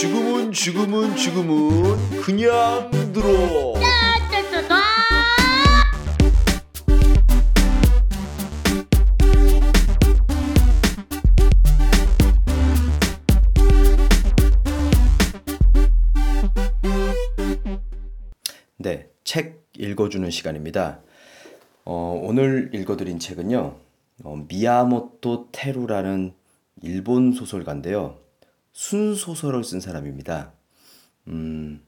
지금은 지금은 지금은 그냥 들어. 네, 책 읽어주는 시간입니다. 어, 오늘 읽어드린 책은요, 어, 미야모토 테루라는 일본 소설가인데요. 순소설을 쓴 사람입니다. 음,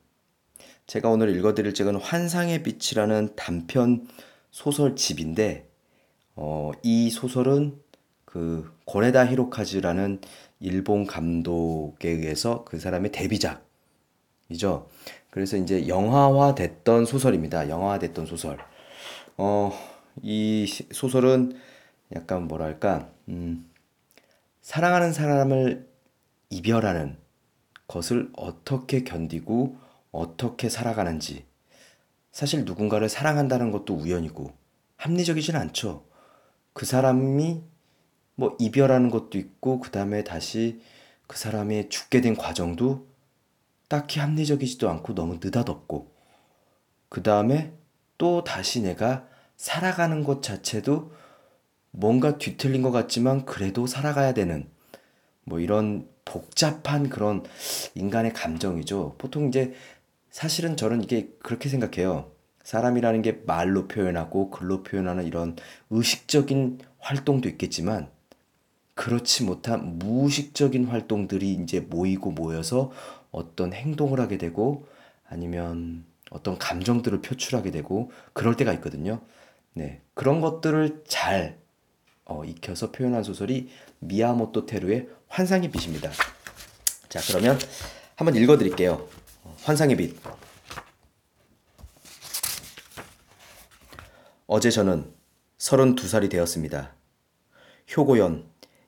제가 오늘 읽어드릴 책은 환상의 빛이라는 단편 소설집인데, 어, 이 소설은 그 고레다 히로카즈라는 일본 감독에 의해서 그 사람의 데뷔작이죠. 그래서 이제 영화화 됐던 소설입니다. 영화화 됐던 소설. 어, 이 소설은 약간 뭐랄까, 음, 사랑하는 사람을 이별하는 것을 어떻게 견디고 어떻게 살아가는지. 사실 누군가를 사랑한다는 것도 우연이고 합리적이진 않죠. 그 사람이 뭐 이별하는 것도 있고 그 다음에 다시 그 사람이 죽게 된 과정도 딱히 합리적이지도 않고 너무 느닷없고 그 다음에 또 다시 내가 살아가는 것 자체도 뭔가 뒤틀린 것 같지만 그래도 살아가야 되는 뭐 이런 복잡한 그런 인간의 감정이죠. 보통 이제 사실은 저는 이게 그렇게 생각해요. 사람이라는 게 말로 표현하고 글로 표현하는 이런 의식적인 활동도 있겠지만 그렇지 못한 무의식적인 활동들이 이제 모이고 모여서 어떤 행동을 하게 되고 아니면 어떤 감정들을 표출하게 되고 그럴 때가 있거든요. 네. 그런 것들을 잘 어, 익혀서 표현한 소설이 미야모토 테루의 환상의 빛입니다. 자, 그러면 한번 읽어 드릴게요. 환상의 빛. 어제 저는 32살이 되었습니다. 효고현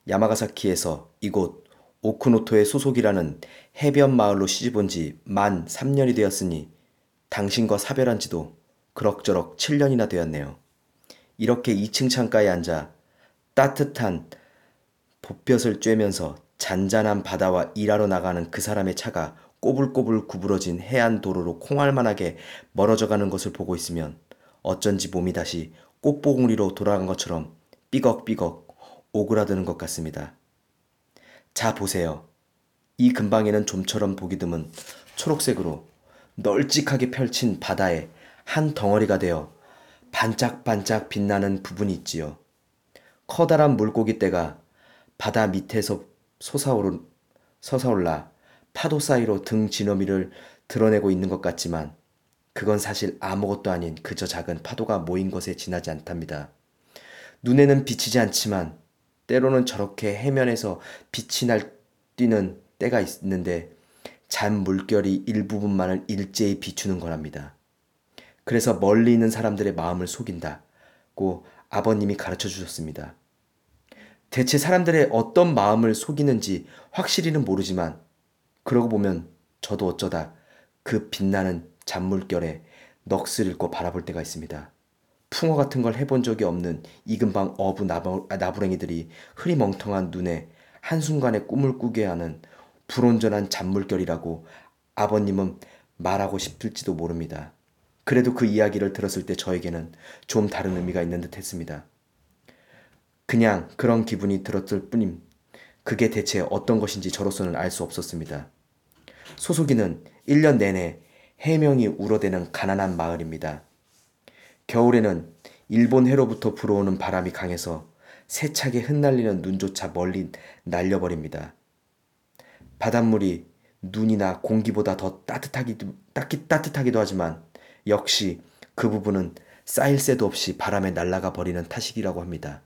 야마가사키에서 이곳 오크노토의 소속이라는 해변 마을로 시집온 지 만 3년이 되었으니 당신과 사별한 지도 그럭저럭 7년이나 되었네요. 이렇게 2층 창가에 앉아 따뜻한 봇볕을 쬐면서 잔잔한 바다와 일하러 나가는 그 사람의 차가 꼬불꼬불 구부러진 해안 도로로 콩알만하게 멀어져 가는 것을 보고 있으면 어쩐지 몸이 다시 꽃봉우리로 돌아간 것처럼 삐걱삐걱 오그라드는 것 같습니다. 자 보세요. 이 근방에는 좀처럼 보기 드문 초록색으로 널찍하게 펼친 바다에 한 덩어리가 되어 반짝반짝 빛나는 부분이 있지요. 커다란 물고기 떼가 바다 밑에서 솟아오르, 솟아올라 파도 사이로 등 지너미를 드러내고 있는 것 같지만 그건 사실 아무것도 아닌 그저 작은 파도가 모인 것에 지나지 않답니다. 눈에는 비치지 않지만 때로는 저렇게 해면에서 빛이 날 뛰는 때가 있는데 잔 물결이 일부분만을 일제히 비추는 거랍니다. 그래서 멀리 있는 사람들의 마음을 속인다고 아버님이 가르쳐 주셨습니다. 대체 사람들의 어떤 마음을 속이는지 확실히는 모르지만 그러고 보면 저도 어쩌다 그 빛나는 잔물결에 넋을 잃고 바라볼 때가 있습니다. 풍어 같은 걸 해본 적이 없는 이근방 어부 나부, 나부랭이들이 흐리멍텅한 눈에 한순간에 꿈을 꾸게 하는 불온전한 잔물결이라고 아버님은 말하고 싶을지도 모릅니다. 그래도 그 이야기를 들었을 때 저에게는 좀 다른 의미가 있는 듯 했습니다. 그냥 그런 기분이 들었을 뿐임 그게 대체 어떤 것인지 저로서는 알 수 없었습니다. 소속이는 1년 내내 해명이 울어대는 가난한 마을입니다. 겨울에는 일본 해로부터 불어오는 바람이 강해서 세차게 흩날리는 눈조차 멀리 날려버립니다. 바닷물이 눈이나 공기보다 더 따뜻하기도, 따뜻하기도 하지만 역시 그 부분은 쌓일 새도 없이 바람에 날아가 버리는 탓이라고 합니다.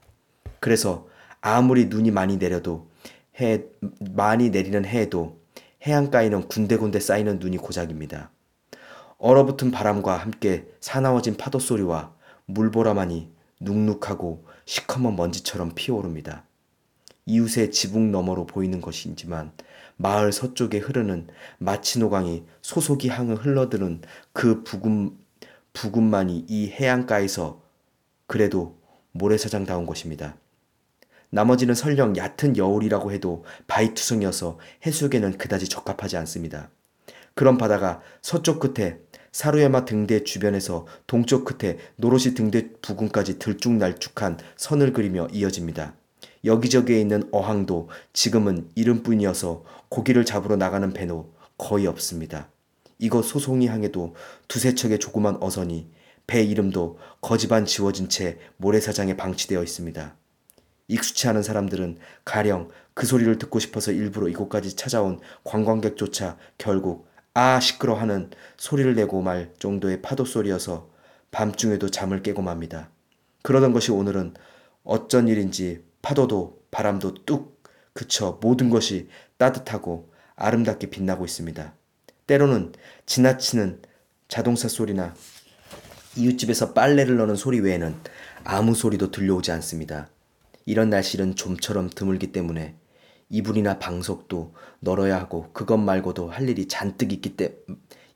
그래서 아무리 눈이 많이 내려도 해, 많이 내리는 해에도 해안가에는 군데군데 쌓이는 눈이 고작입니다. 얼어붙은 바람과 함께 사나워진 파도 소리와 물보라만이 눅눅하고 시커먼 먼지처럼 피어오릅니다. 이웃의 지붕 너머로 보이는 것이지만 마을 서쪽에 흐르는 마치노강이 소속이 향을 흘러드는 그 부근, 부근만이 이 해안가에서 그래도 모래사장다운 것입니다. 나머지는 설령 얕은 여울이라고 해도 바위투성이어서 해수욕에는 그다지 적합하지 않습니다. 그런 바다가 서쪽 끝에 사루야마 등대 주변에서 동쪽 끝에 노로시 등대 부근까지 들쭉날쭉한 선을 그리며 이어집니다. 여기저기에 있는 어항도 지금은 이름뿐이어서 고기를 잡으러 나가는 배도 거의 없습니다. 이곳 소송이 항에도 두세 척의 조그만 어선이 배 이름도 거지반 지워진 채 모래사장에 방치되어 있습니다. 익숙치 않은 사람들은 가령 그 소리를 듣고 싶어서 일부러 이곳까지 찾아온 관광객조차 결국 아 시끄러 하는 소리를 내고 말 정도의 파도 소리여서 밤중에도 잠을 깨고 맙니다. 그러던 것이 오늘은 어쩐 일인지 파도도 바람도 뚝 그쳐 모든 것이 따뜻하고 아름답게 빛나고 있습니다. 때로는 지나치는 자동차 소리나 이웃집에서 빨래를 넣는 소리 외에는 아무 소리도 들려오지 않습니다. 이런 날씨는 좀처럼 드물기 때문에 이불이나 방석도 널어야 하고 그것 말고도 할 일이 잔뜩 있기, 때,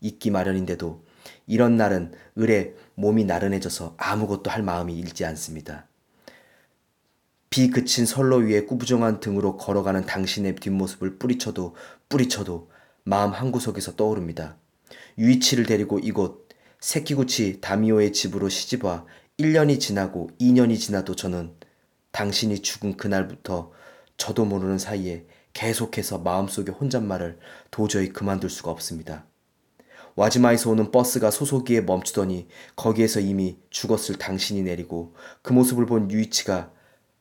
있기 마련인데도 이런 날은 을에 몸이 나른해져서 아무것도 할 마음이 일지 않습니다. 비 그친 선로 위에 꾸부정한 등으로 걸어가는 당신의 뒷모습을 뿌리쳐도 뿌리쳐도 마음 한구석에서 떠오릅니다. 유이치를 데리고 이곳 새끼구치 다미오의 집으로 시집와 1년이 지나고 2년이 지나도 저는 당신이 죽은 그날부터 저도 모르는 사이에 계속해서 마음속의 혼잣말을 도저히 그만둘 수가 없습니다. 와지마에서 오는 버스가 소소기에 멈추더니 거기에서 이미 죽었을 당신이 내리고 그 모습을 본 유이치가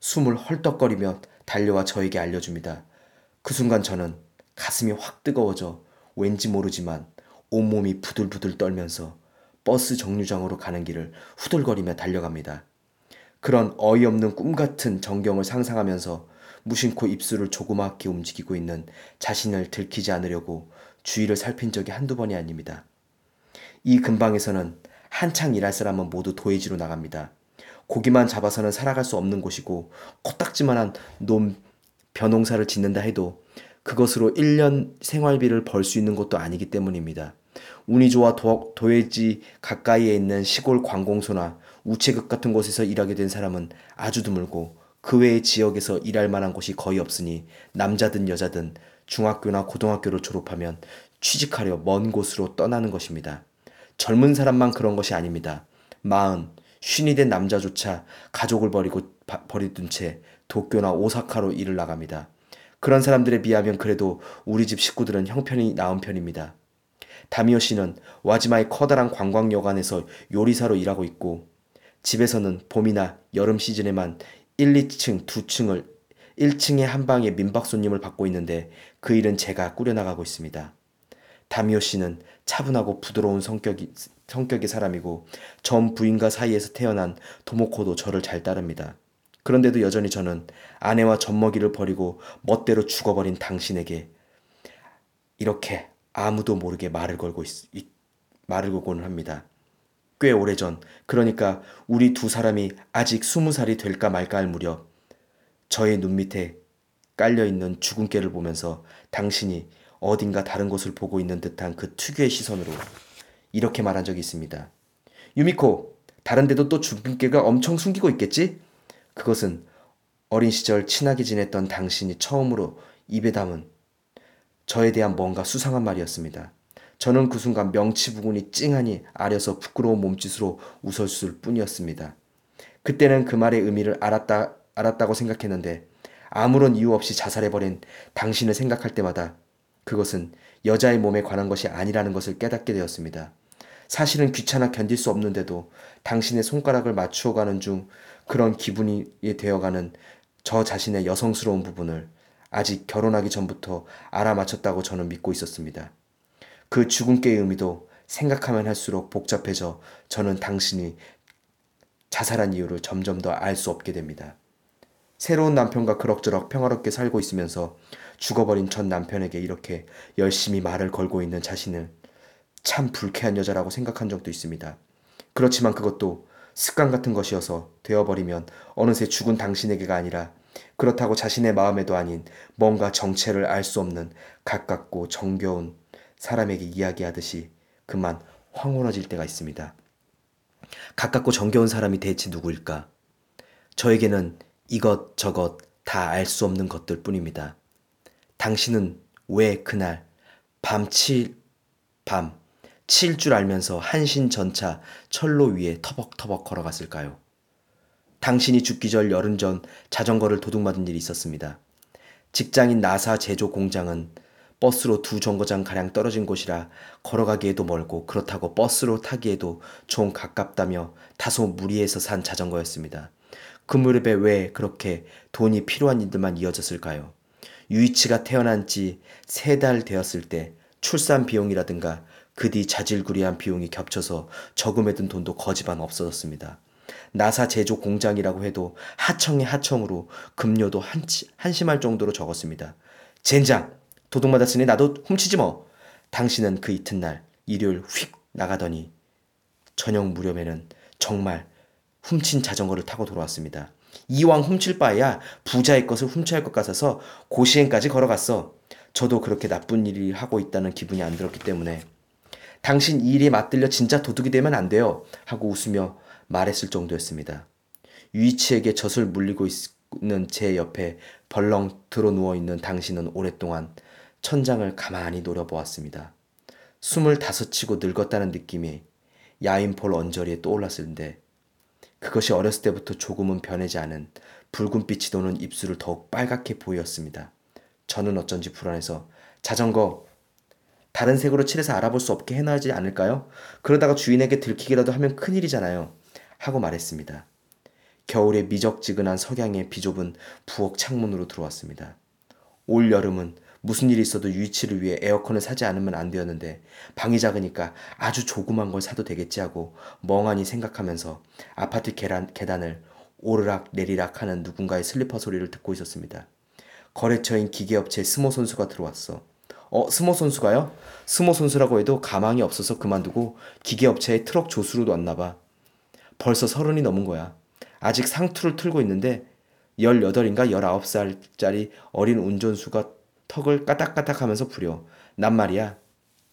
숨을 헐떡거리며 달려와 저에게 알려줍니다. 그 순간 저는 가슴이 확 뜨거워져 왠지 모르지만 온몸이 부들부들 떨면서 버스 정류장으로 가는 길을 후들거리며 달려갑니다. 그런 어이없는 꿈 같은 전경을 상상하면서 무심코 입술을 조그맣게 움직이고 있는 자신을 들키지 않으려고 주위를 살핀 적이 한두 번이 아닙니다. 이 근방에서는 한창 일할 사람은 모두 도해지로 나갑니다. 고기만 잡아서는 살아갈 수 없는 곳이고 코딱지만한 놈 벼농사를 짓는다 해도 그것으로 1년 생활비를 벌 수 있는 것도 아니기 때문입니다. 운이 좋아 도, 도해지 가까이에 있는 시골 관공소나 우체국 같은 곳에서 일하게 된 사람은 아주 드물고 그 외의 지역에서 일할 만한 곳이 거의 없으니 남자든 여자든 중학교나 고등학교를 졸업하면 취직하려 먼 곳으로 떠나는 것입니다. 젊은 사람만 그런 것이 아닙니다. 마흔, 쉰이 된 남자조차 가족을 버리고 바, 버리둔 채 도쿄나 오사카로 일을 나갑니다. 그런 사람들에 비하면 그래도 우리 집 식구들은 형편이 나은 편입니다. 다미오 씨는 와지마의 커다란 관광 여관에서 요리사로 일하고 있고 집에서는 봄이나 여름 시즌에만 1, 2층, 2층을 1층에 한 방에 민박 손님을 받고 있는데 그 일은 제가 꾸려나가고 있습니다. 다미오 씨는 차분하고 부드러운 성격이, 성격의 사람이고 전 부인과 사이에서 태어난 도모코도 저를 잘 따릅니다. 그런데도 여전히 저는 아내와 젖먹이를 버리고 멋대로 죽어버린 당신에게 이렇게 아무도 모르게 말을 걸고 있, 말을 걸고는 합니다. 꽤 오래전, 그러니까 우리 두 사람이 아직 스무 살이 될까 말까 할 무렵, 저의 눈 밑에 깔려있는 주근깨를 보면서 당신이 어딘가 다른 곳을 보고 있는 듯한 그 특유의 시선으로 이렇게 말한 적이 있습니다. 유미코, 다른 데도 또 주근깨가 엄청 숨기고 있겠지? 그것은 어린 시절 친하게 지냈던 당신이 처음으로 입에 담은 저에 대한 뭔가 수상한 말이었습니다. 저는 그 순간 명치 부근이 찡하니 아려서 부끄러운 몸짓으로 웃었을 뿐이었습니다. 그때는 그 말의 의미를 알았다, 알았다고 생각했는데 아무런 이유 없이 자살해버린 당신을 생각할 때마다 그것은 여자의 몸에 관한 것이 아니라는 것을 깨닫게 되었습니다. 사실은 귀찮아 견딜 수 없는데도 당신의 손가락을 맞추어가는 중 그런 기분이 되어가는 저 자신의 여성스러운 부분을 아직 결혼하기 전부터 알아맞혔다고 저는 믿고 있었습니다. 그 죽음께의 의미도 생각하면 할수록 복잡해져 저는 당신이 자살한 이유를 점점 더 알 수 없게 됩니다. 새로운 남편과 그럭저럭 평화롭게 살고 있으면서 죽어버린 전 남편에게 이렇게 열심히 말을 걸고 있는 자신을 참 불쾌한 여자라고 생각한 적도 있습니다. 그렇지만 그것도 습관 같은 것이어서 되어버리면 어느새 죽은 당신에게가 아니라 그렇다고 자신의 마음에도 아닌 뭔가 정체를 알 수 없는 가깝고 정겨운 사람에게 이야기하듯이 그만 황홀해질 때가 있습니다. 가깝고 정겨운 사람이 대체 누구일까? 저에게는 이것 저것 다 알 수 없는 것들 뿐입니다. 당신은 왜 그날 밤 칠, 밤, 칠 줄 알면서 한신 전차 철로 위에 터벅터벅 걸어갔을까요? 당신이 죽기 전 열흘 전 자전거를 도둑맞은 일이 있었습니다. 직장인 나사 제조 공장은 버스로 두 정거장 가량 떨어진 곳이라 걸어가기에도 멀고 그렇다고 버스로 타기에도 좀 가깝다며 다소 무리해서 산 자전거였습니다. 그 무렵에 왜 그렇게 돈이 필요한 일들만 이어졌을까요? 유이치가 태어난 지 세 달 되었을 때 출산 비용이라든가 그 뒤 자질구리한 비용이 겹쳐서 저금해 둔 돈도 거지반 없어졌습니다. 나사 제조 공장이라고 해도 하청의 하청으로 급료도 한치, 한심할 정도로 적었습니다. 젠장! 도둑맞았으니 나도 훔치지 뭐! 당신은 그 이튿날 일요일 휙 나가더니 저녁 무렵에는 정말 훔친 자전거를 타고 돌아왔습니다. 이왕 훔칠 바에야 부자의 것을 훔쳐야 할 것 같아서 고시행까지 걸어갔어. 저도 그렇게 나쁜 일을 하고 있다는 기분이 안 들었기 때문에 당신 이 일에 맞들려 진짜 도둑이 되면 안 돼요. 하고 웃으며 말했을 정도였습니다. 유이치에게 젖을 물리고 있는 제 옆에 벌렁 들어 누워 있는 당신은 오랫동안 천장을 가만히 노려보았습니다. 스물다섯 치고 늙었다는 느낌이 야인폴 언저리에 떠올랐을때 그것이 어렸을 때부터 조금은 변하지 않은 붉은빛이 도는 입술을 더욱 빨갛게 보였습니다. 저는 어쩐지 불안해서 자전거 다른 색으로 칠해서 알아볼 수 없게 해놔야지 않을까요? 그러다가 주인에게 들키기라도 하면 큰일이잖아요. 하고 말했습니다. 겨울에 미적지근한 석양의 비좁은 부엌 창문으로 들어왔습니다. 올 여름은 무슨 일이 있어도 유이치를 위해 에어컨을 사지 않으면 안 되었는데 방이 작으니까 아주 조그만 걸 사도 되겠지 하고 멍하니 생각하면서 아파트 계단, 계단을 오르락 내리락 하는 누군가의 슬리퍼 소리를 듣고 있었습니다. 거래처인 기계업체 스모 선수가 들어왔어. 어, 스모 선수가요? 스모 선수라고 해도 가망이 없어서 그만두고 기계업체의 트럭 조수로도 왔나 봐. 벌써 서른이 넘은 거야. 아직 상투를 틀고 있는데 18인가 19살짜리 어린 운전수가 턱을 까딱까딱 하면서 부려. 난 말이야.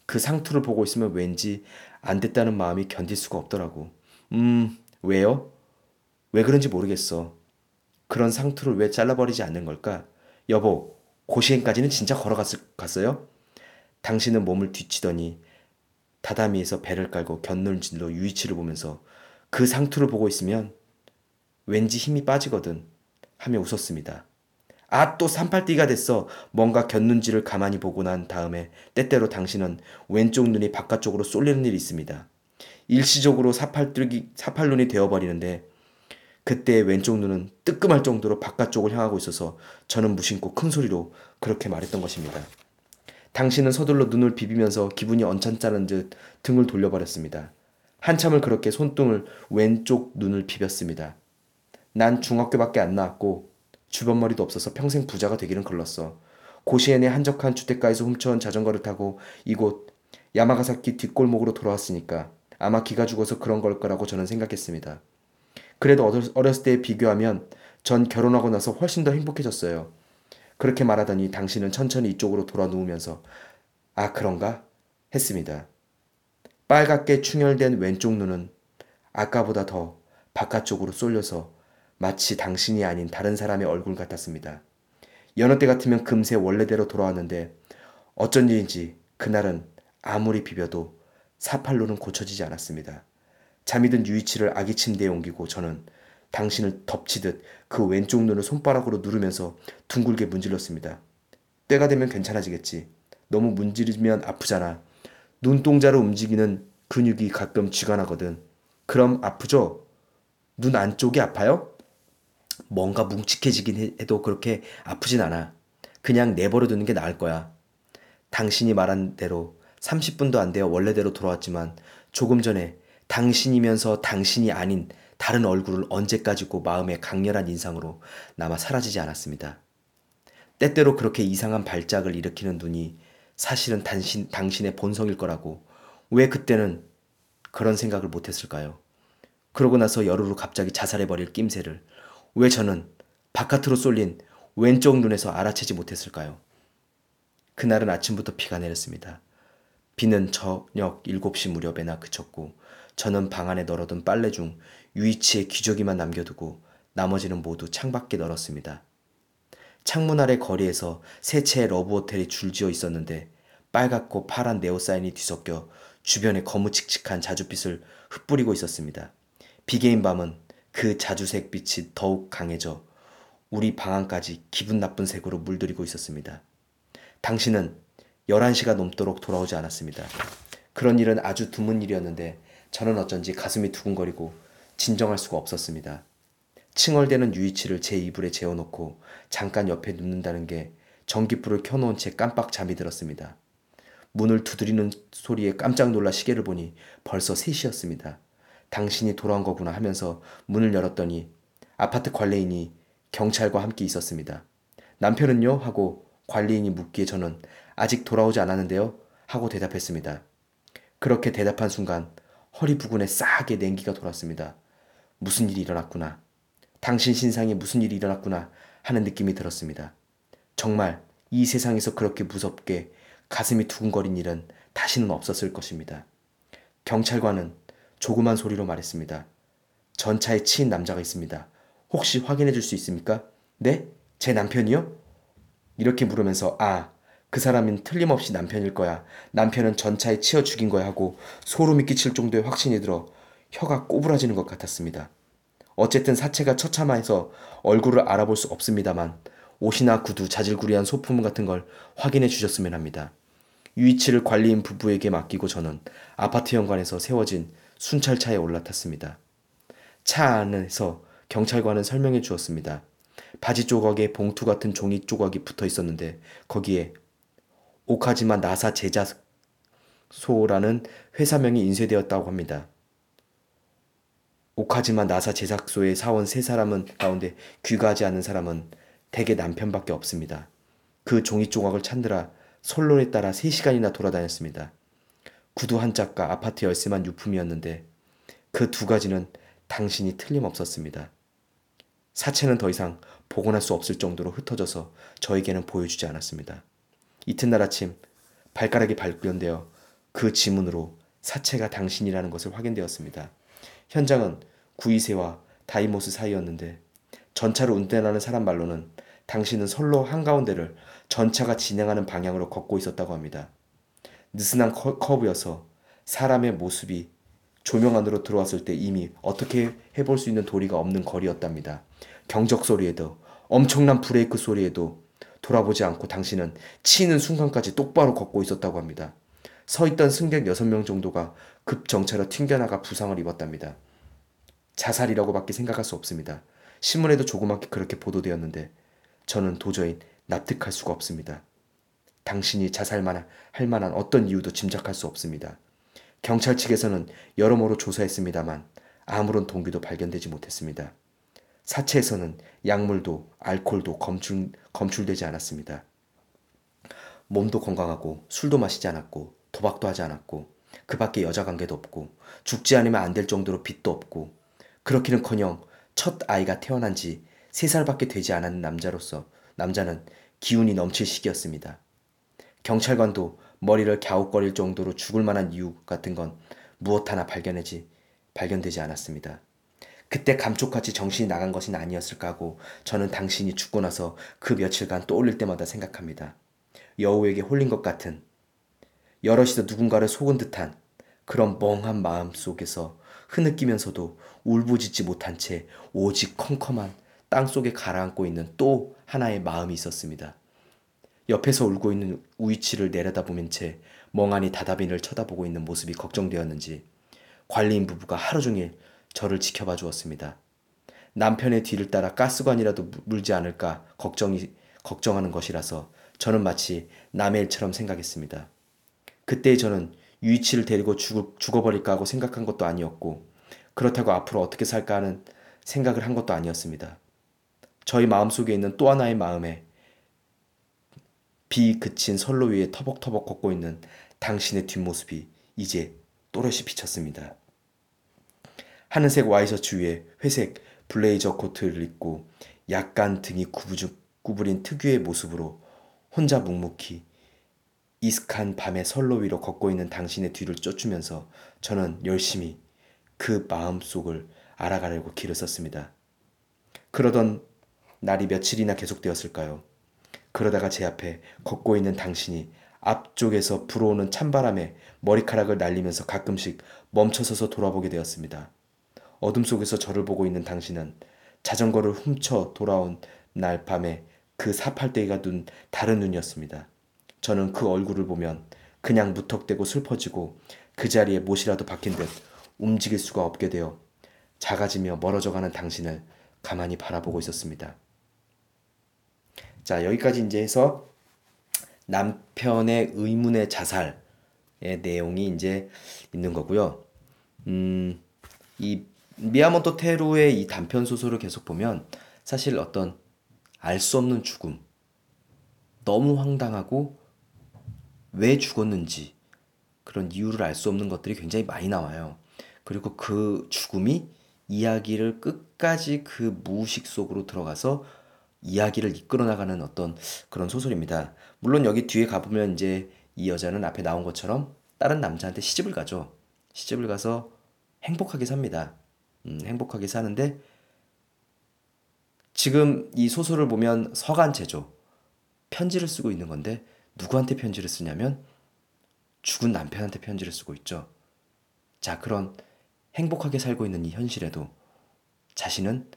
그 상투를 보고 있으면 왠지 안 됐다는 마음이 견딜 수가 없더라고. 음, 왜요? 왜 그런지 모르겠어. 그런 상투를 왜 잘라버리지 않는 걸까? 여보, 고시행까지는 진짜 걸어갔어요? 당신은 몸을 뒤치더니 다다미에서 배를 깔고 곁눈질로 유이치를 보면서 그 상투를 보고 있으면 왠지 힘이 빠지거든 하며 웃었습니다. 아, 또 삼팔띠가 됐어. 뭔가 곁눈질을 가만히 보고 난 다음에 때때로 당신은 왼쪽 눈이 바깥쪽으로 쏠리는 일이 있습니다. 일시적으로 사팔뜨기, 사팔눈이 되어버리는데 그때 왼쪽 눈은 뜨끔할 정도로 바깥쪽을 향하고 있어서 저는 무심코 큰 소리로 그렇게 말했던 것입니다. 당신은 서둘러 눈을 비비면서 기분이 언짢다는 듯 등을 돌려버렸습니다. 한참을 그렇게 손등을 왼쪽 눈을 비볐습니다. 난 중학교밖에 안 나왔고 주변머리도 없어서 평생 부자가 되기는 글렀어. 고시엔의 한적한 주택가에서 훔쳐온 자전거를 타고 이곳 야마가사키 뒷골목으로 돌아왔으니까 아마 기가 죽어서 그런 걸 거라고 저는 생각했습니다. 그래도 어렸을 때 비교하면 전 결혼하고 나서 훨씬 더 행복해졌어요. 그렇게 말하더니 당신은 천천히 이쪽으로 돌아 누우면서 아 그런가? 했습니다. 빨갛게 충혈된 왼쪽 눈은 아까보다 더 바깥쪽으로 쏠려서 마치 당신이 아닌 다른 사람의 얼굴 같았습니다. 여느 때 같으면 금세 원래대로 돌아왔는데 어쩐 일인지 그날은 아무리 비벼도 사팔로는 고쳐지지 않았습니다. 잠이 든 유이치를 아기 침대에 옮기고 저는 당신을 덮치듯 그 왼쪽 눈을 손바닥으로 누르면서 둥글게 문질렀습니다. 때가 되면 괜찮아지겠지. 너무 문지르면 아프잖아. 눈동자로 움직이는 근육이 가끔 쥐가 나거든. 그럼 아프죠? 눈 안쪽이 아파요? 뭔가 뭉직해지긴 해도 그렇게 아프진 않아. 그냥 내버려 두는 게 나을 거야. 당신이 말한 대로 30분도 안 되어 원래대로 돌아왔지만 조금 전에 당신이면서 당신이 아닌 다른 얼굴을 언제까지고 마음의 강렬한 인상으로 남아 사라지지 않았습니다. 때때로 그렇게 이상한 발작을 일으키는 눈이 사실은 당신, 당신의 본성일 거라고 왜 그때는 그런 생각을 못했을까요? 그러고 나서 후 갑자기 자살해버릴 낌새를 왜 저는 바깥으로 쏠린 왼쪽 눈에서 알아채지 못했을까요? 그날은 아침부터 비가 내렸습니다. 비는 저녁 7시 무렵에나 그쳤고 저는 방 안에 널어둔 빨래 중 유이치의 기저귀만 남겨두고 나머지는 모두 창밖에 널었습니다. 창문 아래 거리에서 세 채의 러브 호텔이 줄지어 있었는데 빨갛고 파란 네온사인이 뒤섞여 주변에 거무칙칙한 자줏빛을 흩뿌리고 있었습니다. 비개인 밤은 그 자주색 빛이 더욱 강해져 우리 방안까지 기분 나쁜 색으로 물들이고 있었습니다. 당신은 11시가 넘도록 돌아오지 않았습니다. 그런 일은 아주 드문 일이었는데 저는 어쩐지 가슴이 두근거리고 진정할 수가 없었습니다. 칭얼대는 유이치를 제 이불에 재워놓고 잠깐 옆에 눕는다는 게 전기불을 켜놓은 채 깜빡 잠이 들었습니다. 문을 두드리는 소리에 깜짝 놀라 시계를 보니 벌써 3시였습니다. 당신이 돌아온 거구나 하면서 문을 열었더니 아파트 관리인이 경찰과 함께 있었습니다. 남편은요? 하고 관리인이 묻기에 저는 아직 돌아오지 않았는데요? 하고 대답했습니다. 그렇게 대답한 순간 허리 부근에 싸하게 냉기가 돌았습니다. 무슨 일이 일어났구나. 당신 신상에 무슨 일이 일어났구나 하는 느낌이 들었습니다. 정말 이 세상에서 그렇게 무섭게 가슴이 두근거린 일은 다시는 없었을 것입니다. 경찰관은 조그만 소리로 말했습니다. 전차에 치인 남자가 있습니다. 혹시 확인해 줄 수 있습니까? 네? 제 남편이요? 이렇게 물으면서 아, 그 사람은 틀림없이 남편일 거야. 남편은 전차에 치여 죽인 거야 하고 소름이 끼칠 정도의 확신이 들어 혀가 꼬부라지는 것 같았습니다. 어쨌든 사체가 처참해서 얼굴을 알아볼 수 없습니다만 옷이나 구두, 자질구리한 소품 같은 걸 확인해 주셨으면 합니다. 유이치를 관리인 부부에게 맡기고 저는 아파트 현관에서 세워진 순찰차에 올라탔습니다. 차 안에서 경찰관은 설명해 주었습니다. 바지 조각에 봉투 같은 종이 조각이 붙어 있었는데 거기에 오카지마 나사 제작소라는 회사명이 인쇄되었다고 합니다. 오카지마 나사 제작소의 사원 세 사람은 가운데 귀가하지 않는 사람은 대개 남편밖에 없습니다. 그 종이 조각을 찾느라 선론에 따라 3시간이나 돌아다녔습니다. 구두 한 짝과 아파트 열쇠만 유품이었는데 그 두 가지는 당신이 틀림없었습니다. 사체는 더 이상 복원할 수 없을 정도로 흩어져서 저에게는 보여주지 않았습니다. 이튿날 아침 발가락이 발견되어 그 지문으로 사체가 당신이라는 것을 확인되었습니다. 현장은 구이세와 다이모스 사이였는데 전차를 운전하는 사람 말로는 당신은 선로 한가운데를 전차가 진행하는 방향으로 걷고 있었다고 합니다. 느슨한 커브여서 사람의 모습이 조명 안으로 들어왔을 때 이미 어떻게 해볼 수 있는 도리가 없는 거리였답니다. 경적 소리에도 엄청난 브레이크 소리에도 돌아보지 않고 당신은 치는 순간까지 똑바로 걷고 있었다고 합니다. 서 있던 승객 6명 정도가 급정차로 튕겨나가 부상을 입었답니다. 자살이라고밖에 생각할 수 없습니다. 신문에도 조그맣게 그렇게 보도되었는데 저는 도저히 납득할 수가 없습니다. 당신이 자살만 할 만한 어떤 이유도 짐작할 수 없습니다. 경찰 측에서는 여러모로 조사했습니다만 아무런 동기도 발견되지 못했습니다. 사체에서는 약물도 알코올도 검출, 검출되지 않았습니다. 몸도 건강하고 술도 마시지 않았고 도박도 하지 않았고 그 밖에 여자 관계도 없고 죽지 않으면 안 될 정도로 빚도 없고 그렇기는커녕 첫 아이가 태어난 지세 살밖에 되지 않았는 남자로서 남자는 기운이 넘칠 시기였습니다. 경찰관도 머리를 갸웃거릴 정도로 죽을 만한 이유 같은 건 무엇 하나 발견하지 발견되지 않았습니다. 그때 감쪽같이 정신이 나간 것이 아니었을까 하고 저는 당신이 죽고 나서 그 며칠간 떠올릴 때마다 생각합니다. 여우에게 홀린 것 같은 여럿이서 누군가를 속은 듯한 그런 멍한 마음 속에서 흐느끼면서도 울부짖지 못한 채 오직 컴컴한 땅 속에 가라앉고 있는 또 하나의 마음이 있었습니다. 옆에서 울고 있는 우이치를 내려다보면 채 멍하니 다다빈을 쳐다보고 있는 모습이 걱정되었는지 관리인 부부가 하루 종일 저를 지켜봐 주었습니다. 남편의 뒤를 따라 가스관이라도 물지 않을까 걱정이 걱정하는 것이라서 저는 마치 남의 일처럼 생각했습니다. 그때 저는 유이치를 데리고 죽, 죽어버릴까 하고 생각한 것도 아니었고 그렇다고 앞으로 어떻게 살까 하는 생각을 한 것도 아니었습니다. 저희 마음속에 있는 또 하나의 마음에 비 그친 선로 위에 터벅터벅 걷고 있는 당신의 뒷모습이 이제 또렷이 비쳤습니다. 하늘색 와이셔츠 위에 회색 블레이저 코트를 입고 약간 등이 구부린 특유의 모습으로 혼자 묵묵히 이슥한 밤의 선로 위로 걷고 있는 당신의 뒤를 쫓으면서 저는 열심히 그 마음속을 알아가려고 길을 썼습니다. 그러던 날이 며칠이나 계속되었을까요? 그러다가 제 앞에 걷고 있는 당신이 앞쪽에서 불어오는 찬바람에 머리카락을 날리면서 가끔씩 멈춰서서 돌아보게 되었습니다. 어둠 속에서 저를 보고 있는 당신은 자전거를 훔쳐 돌아온 날 밤에 그 사팔대기가 눈 다른 눈이었습니다. 저는 그 얼굴을 보면 그냥 무턱대고 슬퍼지고 그 자리에 못이라도 박힌 듯 움직일 수가 없게 되어 작아지며 멀어져가는 당신을 가만히 바라보고 있었습니다. 자 여기까지 이제 해서 남편의 의문의 자살의 내용이 이제 있는 거고요. 음, 이 미야모토 테루의 이 단편 소설을 계속 보면 사실 어떤 알 수 없는 죽음, 너무 황당하고 왜 죽었는지 그런 이유를 알 수 없는 것들이 굉장히 많이 나와요. 그리고 그 죽음이 이야기를 끝까지 그 무의식 속으로 들어가서 이야기를 이끌어 나가는 어떤 그런 소설입니다. 물론 여기 뒤에 가보면 이제 이 여자는 앞에 나온 것처럼 다른 남자한테 시집을 가죠. 시집을 가서 행복하게 삽니다. 음, 행복하게 사는데 지금 이 소설을 보면 서간체죠. 편지를 쓰고 있는 건데 누구한테 편지를 쓰냐면 죽은 남편한테 편지를 쓰고 있죠. 자, 그런 행복하게 살고 있는 이 현실에도 자신은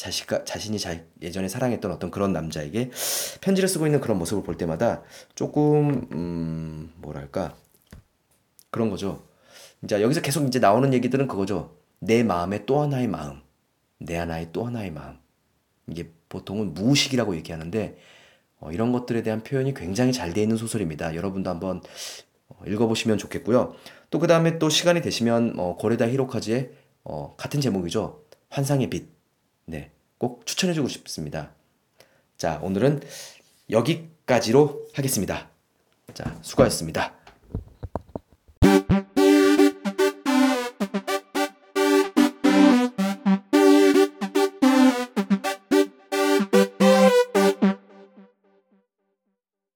자식과 자신이 자, 예전에 사랑했던 어떤 그런 남자에게 편지를 쓰고 있는 그런 모습을 볼 때마다 조금 음, 뭐랄까 그런 거죠. 자 여기서 계속 이제 나오는 얘기들은 그거죠. 내 마음의 또 하나의 마음, 내 하나의 또 하나의 마음. 이게 보통은 무의식이라고 얘기하는데 어, 이런 것들에 대한 표현이 굉장히 잘 되어 있는 소설입니다. 여러분도 한번 어, 읽어보시면 좋겠고요. 또 그 다음에 또 시간이 되시면 어, 고레다 히로카즈의 어, 같은 제목이죠. 환상의 빛. 네, 꼭 추천해주고 싶습니다. 자, 오늘은 여기까지로 하겠습니다. 자, 수고하셨습니다.